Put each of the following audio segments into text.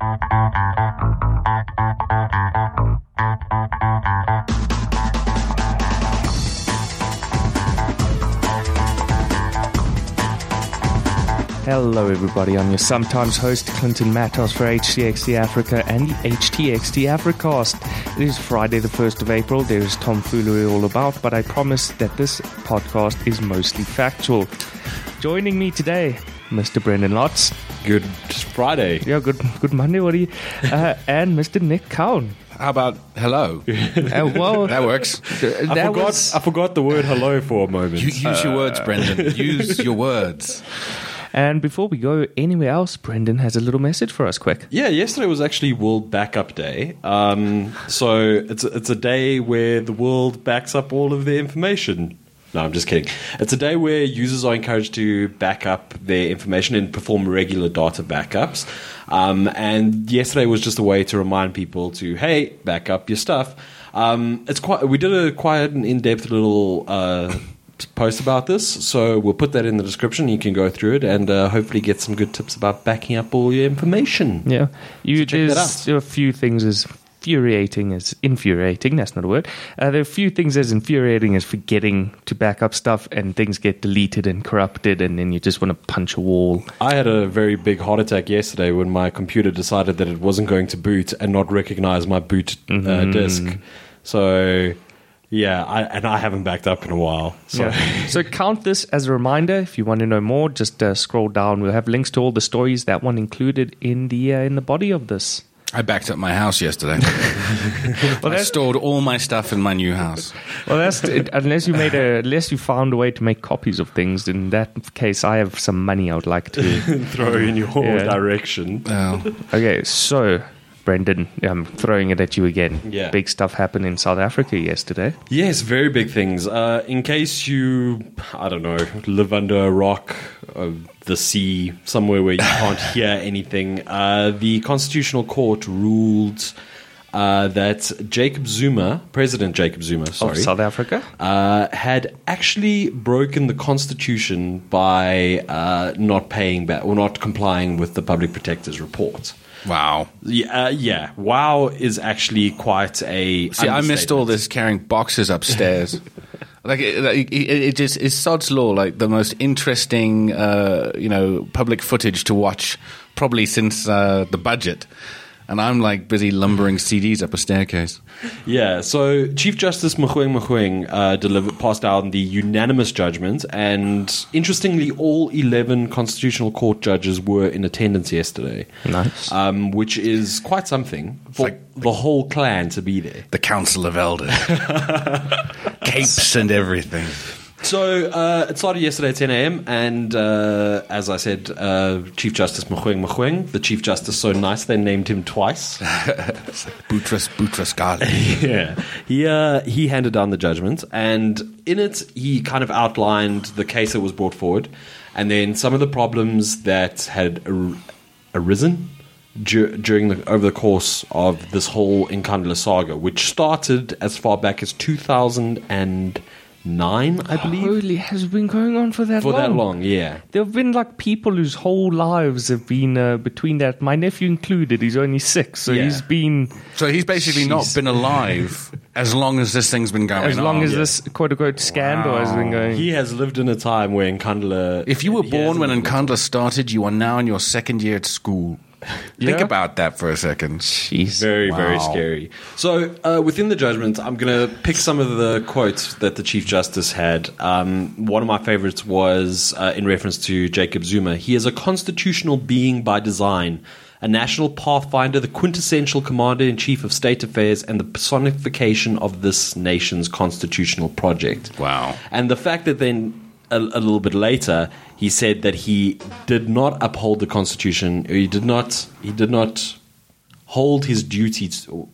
Hello, everybody. I'm your sometimes host, Clinton Matos, for HTXT Africa and the HTXT Africast. It is Friday, the 1st of April. There is tomfoolery all about, but I promise that this podcast is mostly factual. Joining me today, Mr. Brendyn Lotz. Good Friday. Yeah, good good Monday, what are you? Uh, and Mr. Nick Cowan. How about hello? Uh, well, That works. I that forgot, was, I forgot the word hello for a moment. You, use your words, Brendyn. Use your words. and before we go anywhere else, Brendyn has a little message for us, quick. yeah, yesterday was actually World Backup Day. Um, so it's it's a day where the world backs up all of their information. No, I'm just kidding. It's a day where users are encouraged to back up their information and perform regular data backups. Um, and yesterday was just a way to remind people to, hey, back up your stuff. Um, it's quite. We did a quite an in-depth little uh, post about this, so we'll put that in the description. You can go through it and uh, hopefully get some good tips about backing up all your information. Yeah, you check that there's a few things as infuriating as infuriating. That's not a word. Uh, there are a few things as infuriating as forgetting to back up stuff, and things get deleted and corrupted, and then you just want to punch a wall. I had a very big heart attack yesterday when my computer decided that it wasn't going to boot and not recognize my boot uh, disk. So, yeah, I, and I haven't backed up in a while. So, Yeah. so count this as a reminder. If you want to know more, just uh, scroll down. We'll have links to all the stories. That one included in the uh, in the body of this. I backed up my house yesterday. Well, I stored all my stuff in my new house. well, that's unless you made a unless you found a way to make copies of things. In that case, I have some money I would like to. throw in your Yeah. direction. Well, Okay, so Brendyn, I'm throwing it at you again. Yeah. Big stuff happened in South Africa yesterday. Yes, very big things. Uh, in case you, I don't know, live under a rock, uh, the sea, somewhere where you can't hear anything, uh, the Constitutional Court ruled uh, that Jacob Zuma, President Jacob Zuma, sorry, Of South Africa? uh, had actually broken the constitution by uh, not paying back or not complying with the public protector's report. Wow. Yeah, uh, yeah. Wow is actually quite a. See, I missed all this carrying boxes upstairs. like it, like, it, it just is Sod's Law, like the most interesting, uh, you know, public footage to watch probably since uh, the budget. And I'm like busy lumbering CDs up a staircase. Yeah, so Chief Justice Mogoeng Mogoeng uh, delivered, passed out the unanimous judgment, and interestingly, all 11 Constitutional Court judges were in attendance yesterday. Nice. Um, which is quite something for like- the whole clan to be there. The Council of Elders, capes and everything. So uh, it started yesterday at 10 a.m. and uh, as I said, uh, Chief Justice Mogoeng Mogoeng, the Chief Justice, so nice they named him twice. Boutros Boutros Ghali. yeah, he uh, he handed down the judgment, and in it he kind of outlined the case that was brought forward, and then some of the problems that had ar- arisen dur- during the over the course of this whole Nkandla saga, which started as far back as two thousand and nine, I believe. Holy, has it been going on for that For long? that long, yeah. There have been like people whose whole lives have been uh, between that. My nephew included. He's only six, so Yeah. he's been So he's basically not been alive as long as this thing's been going as long on. as this quote unquote scandal has been going. He has lived in a time where Nkandla. If you were born when hasn't- Nkandla started, you are now in your second year at school. Think Yeah. about that for a second. Jeez. Very, very Wow. scary. So, uh, within the judgment, I'm going to pick some of the quotes that the Chief Justice had. Um, one of my favorites was uh, in reference to Jacob Zuma. He is a constitutional being by design, a national pathfinder, the quintessential commander in chief of state affairs, and the personification of this nation's constitutional project. Wow. And the fact that then a, a little bit later he said that he did not uphold the constitution, he did not he did not hold his duty to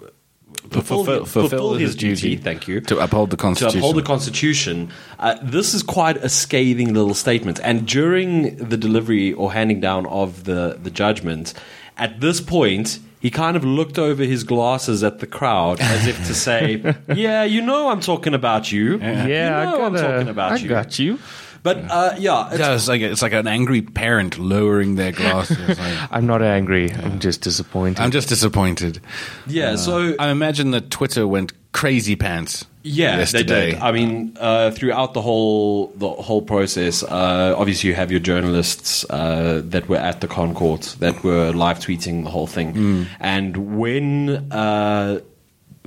fulfill, fulfill- fulfill his, his duty, duty Thank you to uphold the constitution. to uphold the Constitution. Uh, this is quite a scathing little statement. And during the delivery or handing down of the, the judgment, at this point, he kind of looked over his glasses at the crowd as if to say, Yeah, you know I'm talking about you. Yeah, you know I I'm talking about I you. got you. But uh, yeah, it's, Yeah, it's like it's like an angry parent lowering their glasses. Like, I'm not angry. I'm just disappointed. I'm just disappointed. yeah. so I imagine that Twitter went crazy pants. Yeah, yesterday. they did. I mean, uh, throughout the whole the whole process, uh, obviously you have your journalists uh, that were at the ConCourt that were live tweeting the whole thing, and when uh,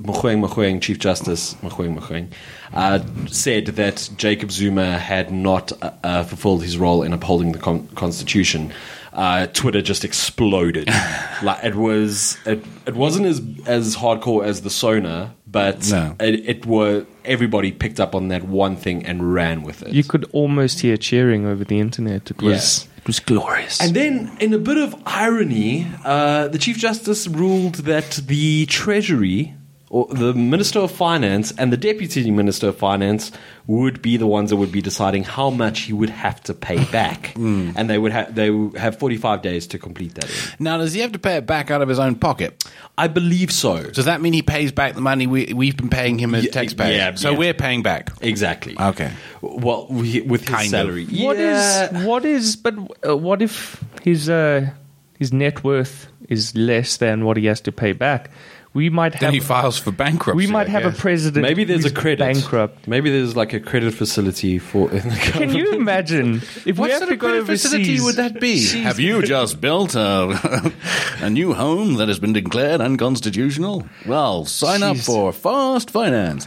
Mogoeng Mogoeng, Chief Justice Mogoeng Mogoeng, uh, said that Jacob Zuma had not uh, uh, fulfilled his role in upholding the con- Constitution. Uh, Twitter just exploded. like it was, it, it wasn't as as hardcore as the Sona, but No. it, it were everybody picked up on that one thing and ran with it. you could almost hear cheering over the internet. It was it was glorious. and then, in a bit of irony, uh, the Chief Justice ruled that the Treasury, or the Minister of Finance, and the Deputy Minister of Finance would be the ones that would be deciding how much he would have to pay back, and they would have they would have forty five days to complete that. In. Now, does he have to pay it back out of his own pocket? I believe so. Does that mean he pays back the money we, we've been paying him as Yeah, taxpayers? yeah, so yeah. we're paying back. Exactly. Okay. Well, we- with his Kind of. salary, What is Yeah. what is but uh, what if his uh, his net worth is less than what he has to pay back? We might Then have he files for bankruptcy. we might I have a president. Maybe there's a credit. bankrupt. Maybe there's like a credit facility for. In the Can you imagine if What we have sort to of go credit overseas? facility would that be? Jeez. Have you just built a, a new home that has been declared unconstitutional? Well, sign up for Fast Finance.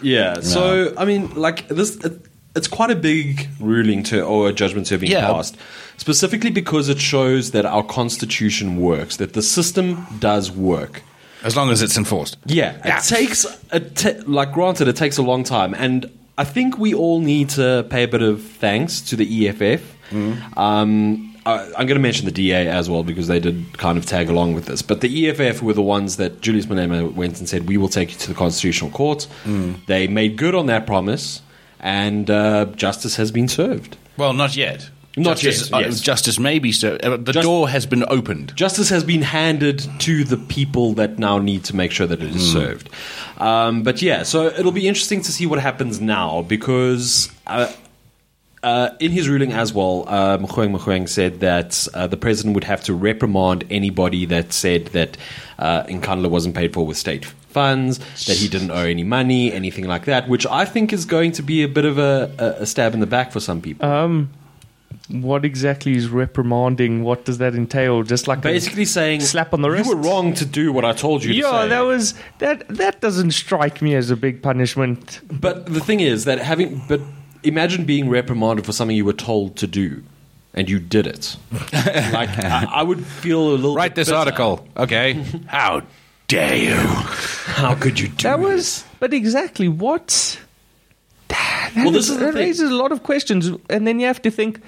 Yeah. So I mean, like this, it, it's quite a big ruling to or a judgment to have been Yeah. passed, specifically because it shows that our constitution works, that the system does work. As long as it's enforced. Yeah, Yeah. it takes a t- like granted, it takes a long time, and I think we all need to pay a bit of thanks to the EFF. Um, I, I'm going to mention the DA as well because they did kind of tag along with this. But the EFF were the ones that Julius Malema went and said, "We will take you to the Constitutional Court." They made good on that promise, and uh, justice has been served. Well, not yet. Not justice, yet, uh, yes. justice maybe so. Uh, the Just- door has been opened. Justice has been handed to the people that now need to make sure that it is served. Um, but yeah, so it'll be interesting to see what happens now because. Uh, uh, in his ruling as well, uh, Mogoeng Mogoeng said that uh, the president would have to reprimand anybody that said that uh, Nkandla wasn't paid for with state funds, that he didn't owe any money, anything like that, which I think is going to be a bit of a, a, a stab in the back for some people. Um, what exactly is reprimanding? What does that entail? Just like a- Basically saying, slap on the wrist? You were wrong to do what I told you to yeah, say. that was that. That doesn't strike me as a big punishment. But the thing is that having, but imagine being reprimanded for something you were told to do, and you did it. like I, I would feel a little. Write bit this bitter. article. Okay. How dare you? How could you do That this? was, but exactly what? That Well, this is the that thing. raises a lot of questions, and then you have to think: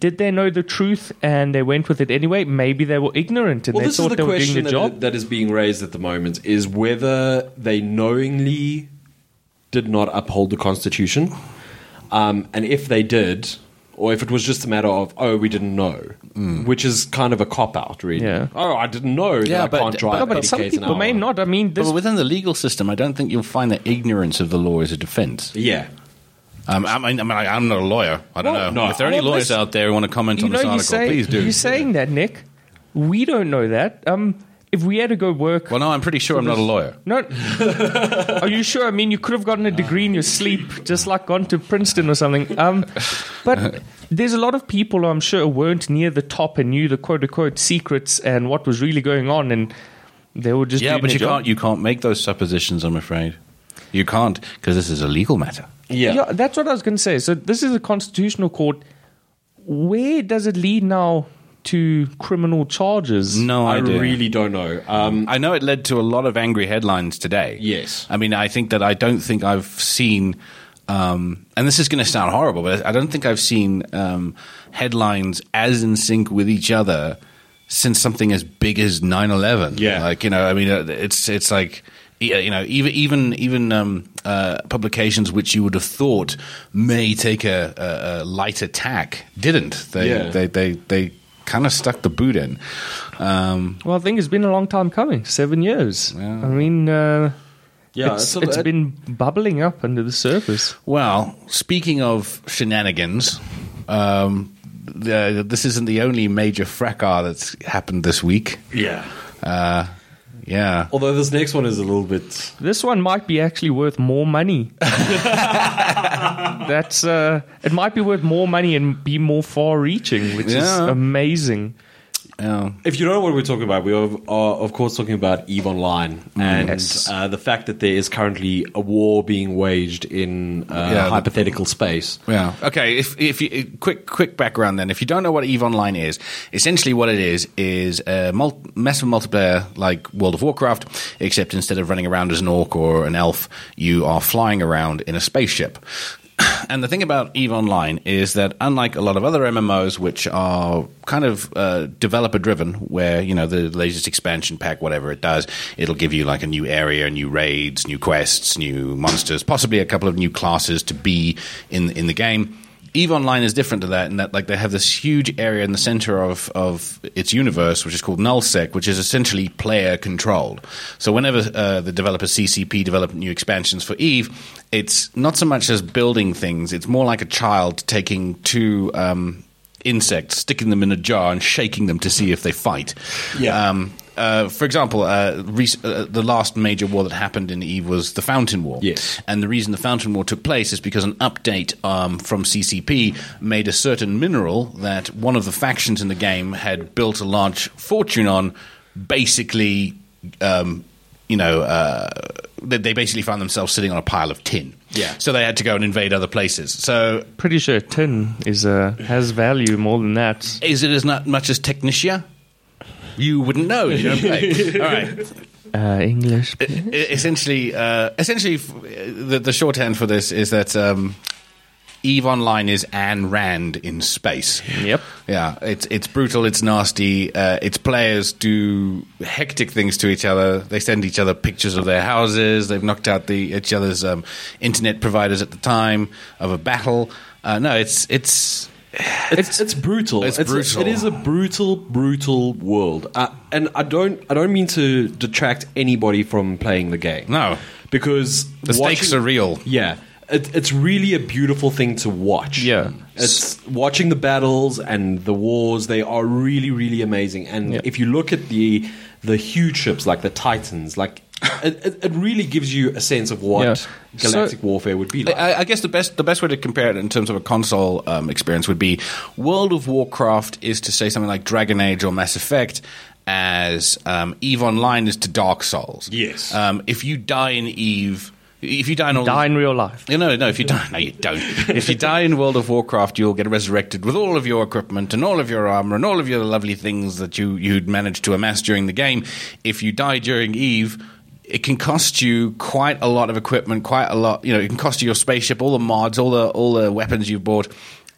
Did they know the truth and they went with it anyway? Maybe they were ignorant and Well, they this is thought the they were doing question the that, job. that is being raised at the moment: is whether they knowingly did not uphold the Constitution, um, and if they did. Or if it was just a matter of, oh, we didn't know, which is kind of a cop out, really. Yeah. Oh, I didn't know Yeah, that I but- can't drive no, but 80 some k's an people may not. I mean, this, But within the legal system, I don't think you'll find that ignorance of the law is a defense. Yeah. Um, I mean, I mean, I'm not a lawyer. I don't Well, know. no, if there are any well, lawyers this- out there who want to comment on know, this article, saying, please do. you're saying that, Nick. We don't know that. Um, if we had to go work, well, no, I'm pretty sure I'm not a lawyer. no. Are you sure? I mean, you could have gotten a degree in your sleep, just like gone to Princeton or something. Um, but there's a lot of people who I'm sure weren't near the top and knew the quote unquote secrets and what was really going on, and they were just Yeah, but you job. can't. You can't make those suppositions. I'm afraid you can't because this is a legal matter. Yeah. that's what I was going to say. So this is a constitutional court. Where does it lead now to criminal charges? No I idea. really don't know. Um, I know it led to a lot of angry headlines today. Yes. I mean, I think that I don't think I've seen, um, and this is going to sound horrible, but I don't think I've seen um, headlines as in sync with each other since something as big as 9-11. Yeah. Like, you know, I mean, uh, it's, it's like, y- you know, even even even um, uh, publications which you would have thought may take a, a, a light attack didn't. They Yeah. they they, they kind of stuck the boot in. Um, Well, I think it's been a long time coming. Seven years. I mean, uh, Yeah, it's, it's a- it's it- been bubbling up under the surface. Well, speaking of shenanigans, um, the, this isn't the only major fracas that's happened this week. Yeah. Uh, yeah. Although this next one is a little bit. This one might be actually worth more money. That's uh, it might be worth more money and be more far-reaching, which is amazing. Yeah. If you don't know what we're talking about, we are, are of course talking about Eve Online and Yes. uh, the fact that there is currently a war being waged in uh, Yeah, the- hypothetical space. Yeah. Okay. If if you quick quick background then, if you don't know what Eve Online is, essentially what it is is a mul- massive multiplayer like World of Warcraft, except instead of running around as an orc or an elf, you are flying around in a spaceship. And the thing about Eve Online is that unlike a lot of other MMOs, which are kind of uh, developer driven, where you know the latest expansion pack, whatever it does, it'll give you like a new area, new raids, new quests, new monsters, possibly a couple of new classes to be in in the game. Eve Online is different to that in that like they have this huge area in the center of, of its universe, which is called Nullsec, which is essentially player controlled. So whenever uh, the developer CCP develop new expansions for Eve, it's not so much as building things; it's more like a child taking two. Um, Insects, sticking them in a jar and shaking them to see if they fight. Yeah. Um, uh, for example, uh, rec- uh, the last major war that happened in Eve was the Fountain War. Yes. And the reason the Fountain War took place is because an update um, from CCP made a certain mineral that one of the factions in the game had built a large fortune on, basically, um, you know, uh, they, they basically found themselves sitting on a pile of tin. Yeah. So they had to go and invade other places. So Pretty sure tin is uh, has value more than that. is it as not much as Technetium? You wouldn't know. You don't play. All right. Uh, English. Essentially, uh, essentially, f- the, the shorthand for this is that um, Eve Online is Ayn Rand in space. Yep. Yeah, it's it's brutal, it's nasty. Uh, its players do hectic things to each other. They send each other pictures of their houses. They've knocked out the each other's um, internet providers at the time of a battle. Uh, no, it's it's It's, it's brutal. It's brutal. it is a brutal, brutal world, uh, and I don't. I don't mean to detract anybody from playing the game. No. because the stakes are real. Yeah, it, it's really a beautiful thing to watch. Yeah. it's watching the battles and the wars. They are really, really amazing. And Yeah. if you look at the the huge ships like the Titans, like it, it, it really gives you a sense of what Yeah. galactic So- warfare would be like. I, I guess the best the best way to compare it in terms of a console um, experience would be World of Warcraft is to say something like Dragon Age or Mass Effect as um, Eve Online is to Dark Souls. Yes. Um, if you die in Eve, if you die in all Die in real life. No, no, no. If you die, no, you don't. if you die in World of Warcraft, you'll get resurrected with all of your equipment and all of your armor and all of your lovely things that you you'd managed to amass during the game. If you die during Eve, it can cost you quite a lot of equipment, quite a lot. You know, it can cost you your spaceship, all the mods, all the all the weapons you've bought.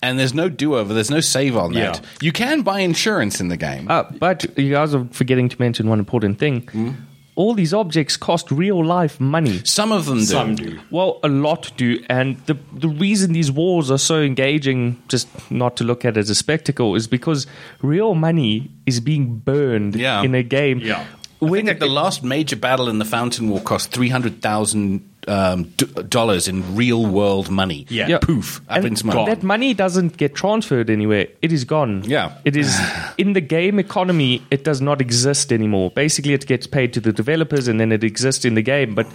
And there's no do over. There's no save on that. Yeah. You can buy insurance in the game. Uh, but you guys are forgetting to mention one important thing. All these objects cost real life money. Some of them do. Some do. Well, a lot do, and the the reason these wars are so engaging, just not to look at it as a spectacle, is because real money is being burned Yeah. in a game. Yeah. I think like the last major battle in the Fountain War cost three hundred thousand um, d- dollars in real world money. Yeah. Yeah. poof, up and in that money doesn't get transferred anywhere. It is gone. Yeah. It is in the game economy. It does not exist anymore. Basically, it gets paid to the developers, and then it exists in the game. But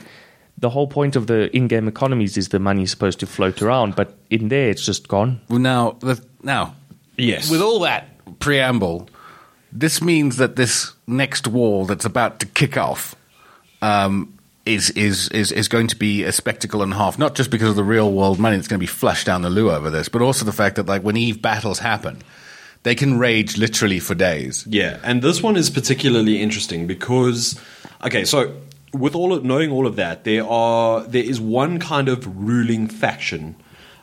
the whole point of the in-game economies is the money is supposed to float around. But in there, it's just gone. Well, now, the, now, Yes. with all that preamble, this means that this next war that's about to kick off um, is, is is is going to be a spectacle and a half. Not just because of the real world money that's going to be flushed down the loo over this, but also the fact that like when Eve battles happen, they can rage literally for days. Yeah, and this one is particularly interesting because, okay, so with all of, knowing all of that, there are there is one kind of ruling faction.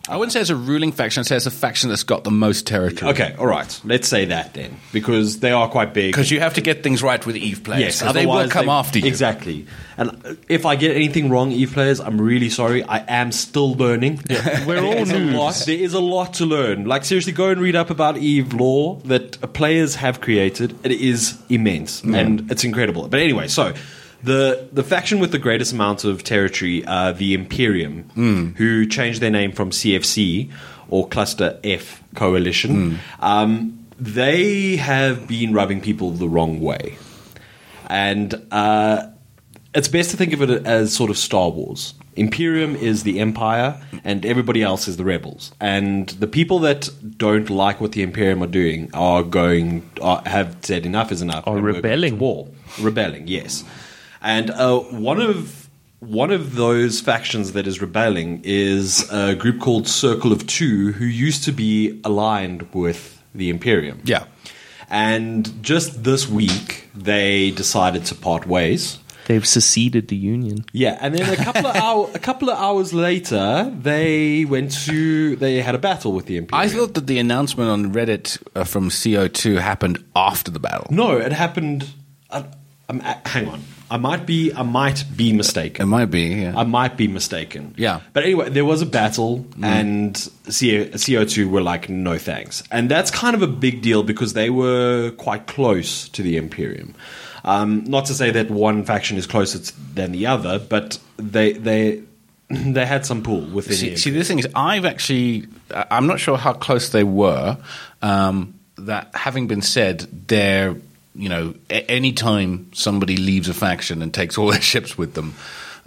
I wouldn't say it's a ruling faction. I'd say it's a faction that's got the most territory. Okay, all right, let's say that then because they are quite big. Because you have to get things right with Eve players. Yes, they will come they- after you. Exactly. And if I get anything wrong, Eve players, I'm really sorry. I am still learning. We're all noobs. There is a lot to learn. Like seriously, go and read up about Eve lore that players have created. It is immense and it's incredible. But anyway, so the the faction with the greatest amount of territory, uh, the Imperium, who changed their name from CFC or Cluster F Coalition, um, they have been rubbing people the wrong way, and uh, it's best to think of it as sort of Star Wars. Imperium is the Empire, and everybody else is the rebels. And the people that don't like what the Imperium are doing are going are, have said enough is enough. Are and we're going to rebelling. war, rebelling, yes. And uh, one of one of those factions that is rebelling is a group called Circle of Two, who used to be aligned with the Imperium. Yeah. And just this week, they decided to part ways. They've seceded the union. Yeah, and then a couple of hour, a couple of hours later, they went to they had a battle with the Imperium. I thought that the announcement on Reddit uh, from CO2 happened after the battle. no, it happened. Uh, um, uh, hang on, I might be I might be mistaken. It might be, yeah. I might be mistaken. Yeah. But anyway, there was a battle, and CO- CO2 were like, no thanks. And that's kind of a big deal because they were quite close to the Imperium. Um, not to say that one faction is closer t- than the other, but they they they had some pull within See, the see, the thing is, I've actually, I'm not sure how close they were. Um, that having been said, they're, you know, a- any time somebody leaves a faction and takes all their ships with them,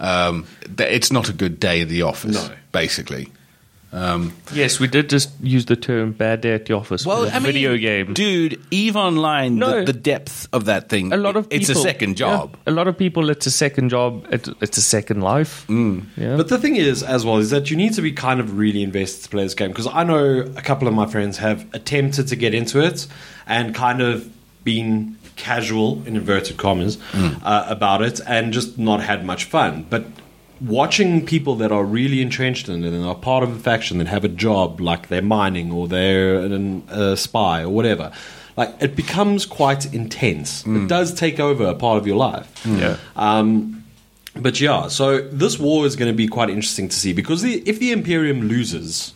um, th- it's not a good day at the office, No. basically. Um, Yes, we did just use the term "bad day at the office." well, for I a mean, video game. dude. Eve Online, No. the, the depth of that thing. a lot of people, it's a second job. Yeah, a lot of people, it's a second job. It, it's a second life. Mm. Yeah. But the thing is, as well, is that you need to be kind of really invested to play this game because I know a couple of my friends have attempted to get into it and kind of been casual in inverted commas uh, about it and just not had much fun. But watching people that are really entrenched in it and are part of a faction that have a job like they're mining or they're an, a spy or whatever. Like it becomes quite intense. It does take over a part of your life. Yeah. Um, but yeah, so this war is going to be quite interesting to see because the, if the Imperium loses,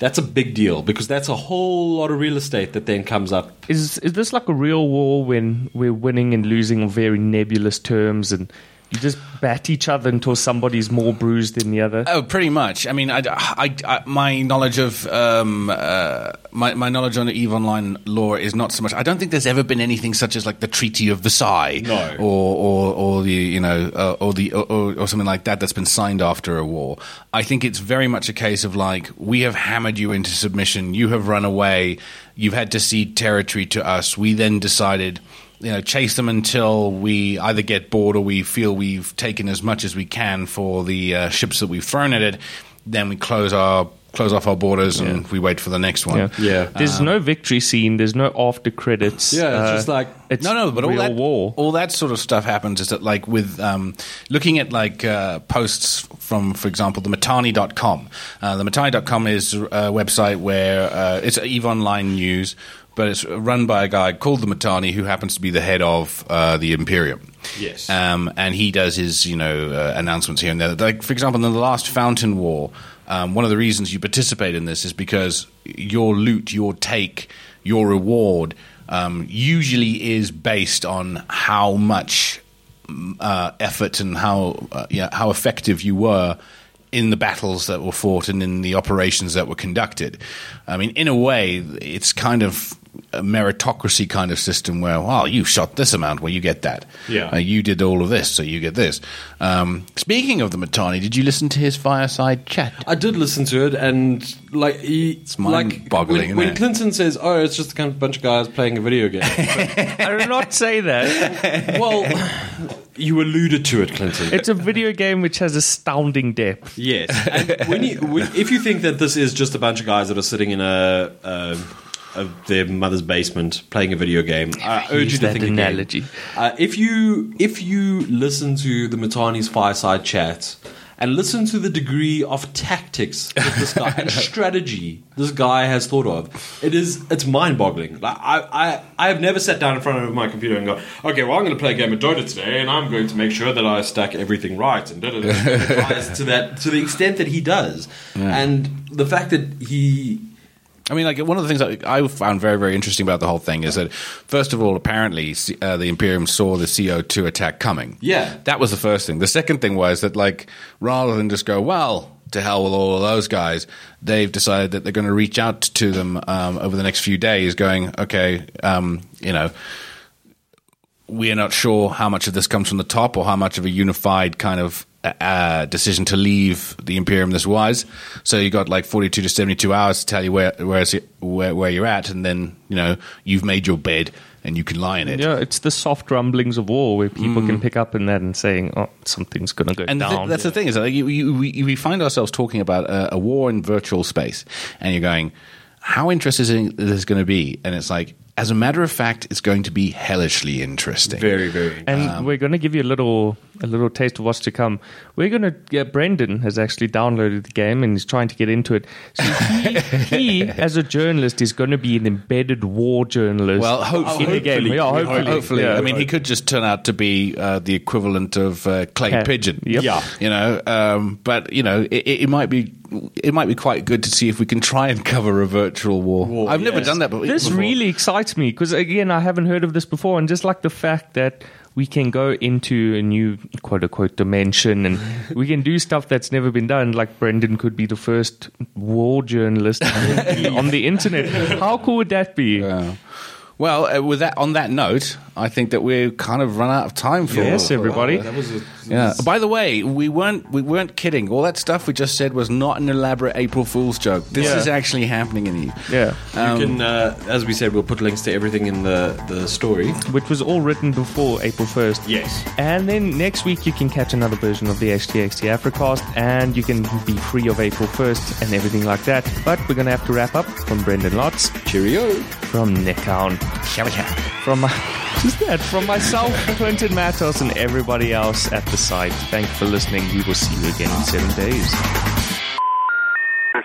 that's a big deal because that's a whole lot of real estate that then comes up. Is is this like a real war when we're winning and losing on very nebulous terms and you just bat each other until somebody's more bruised than the other? Oh, pretty much. I mean, I, I- I- my knowledge of um, uh, my, my knowledge on Eve Online lore is not so much. I don't think there's ever been anything such as like the Treaty of Versailles, No. or, or or the you know uh, or the or, or, or something like that that's been signed after a war. I think it's very much a case of like we have hammered you into submission, you have run away, you've had to cede territory to us. We then decided you know, chase them until we either get bored or we feel we've taken as much as we can for the uh, ships that we've thrown at it. Then we close our close off our borders and we wait for the next one. yeah. Yeah. There's no victory scene. There's no after credits. Yeah, it's uh, just like- it's no, no, but all that war. all that sort of stuff happens is that like with um, looking at like uh, posts from, for example, the Mittani.com. Uh, the Mittani.com is a website where uh, it's Eve Online news, but it's run by a guy called the Mittani who happens to be the head of uh, the Imperium. Yes. Um, and he does his, you know, uh, announcements here and there. Like, for example, in the last Fountain War, um, one of the reasons you participate in this is because your loot, your take, your reward um, usually is based on how much mm, uh, effort and how uh, yeah, how effective you were in the battles that were fought and in the operations that were conducted. I mean, in a way, it's kind of a meritocracy kind of system where, well, you shot this amount, well, you get that. Yeah. Uh, you did all of this, so you get this. Um, speaking of the Mittani, did you listen to his fireside chat? I did listen to it, and like he, it's mind-boggling, When, isn't when? Clinton says, "Oh, it's just a kind of bunch of guys playing a video game," I did not say that. well, you alluded to it, Clinton. It's a video game which has astounding depth. Yes, and when you when, if you think that this is just a bunch of guys that are sitting in a, a, a their mother's basement playing a video game, I urge you to think analogy. Uh, if you if you listen to the Mittani's fireside chat and listen to the degree of tactics that this guy and strategy this guy has thought of, it is it's mind boggling. Like I, I I have never sat down in front of my computer and go, okay, well I'm going to play a game of Dota today, and I'm going to make sure that I stack everything right and da, da, da, to that to the extent that he does, and the fact that he I mean, like one of the things that I found very, very interesting about the whole thing is that, first of all, apparently uh, the Imperium saw the CO2 attack coming. Yeah. that was the first thing. The second thing was that, like, rather than just go, well, to hell with all of those guys, they've decided that they're going to reach out to them um, over the next few days, going, okay, um, you know we are not sure how much of this comes from the top or how much of a unified kind of uh, decision to leave the Imperium this was. So you got like 42 to 72 hours to tell you where, where, where, where you're at, and then, you know, you've made your bed and you can lie in it. Yeah, it's the soft rumblings of war where people can pick up in that and saying, "Oh, something's going to go And the down." thi- that's the thing is that you, you, we, we find ourselves talking about a, a war in virtual space, and you're going, how interesting is this going to be? And it's like, as a matter of fact, it's going to be hellishly interesting. Very, very. And we're going to give you a little a little taste of what's to come. We're going to. Yeah, Brendyn has actually downloaded the game and he's trying to get into it. So he, he as a journalist, is going to be an embedded war journalist. Well, hopefully- in the game. hopefully. Yeah, hopefully. Hopefully, yeah. I mean, he could just turn out to be uh, the equivalent of uh, Clay Yeah. Pigeon. Yep. Yeah. you know. Um, but you know, it, it might be it might be quite good to see if we can try and cover a virtual war. War, I've never yes. done that, but This before. really excites me because again, I haven't heard of this before, and just like the fact that we can go into a new quote unquote dimension and we can do stuff that's never been done. Like Brendyn could be the first war journalist on the internet. How cool would that be? Yeah. Well, uh, with that on that note, I think that we've kind of run out of time for Yes, everybody. That was a, Yeah. By the way, we weren't we weren't kidding. All that stuff we just said was not an elaborate April Fool's joke. This Yeah. is actually happening in you. Yeah. You can, uh, as we said, we'll put links to everything in the, the story. Which was all written before April 1st. Yes. And then next week you can catch another version of the HTXT Africast and you can be free of April 1st and everything like that. But we're going to have to wrap up from Brendyn Lotz, Cheerio. from Nick Cowan, from just that, from myself, Clinton Matos, and everybody else at the site. Thanks for listening. We will see you again in seven days.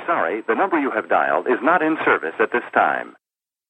Sorry, the number you have dialed is not in service at this time.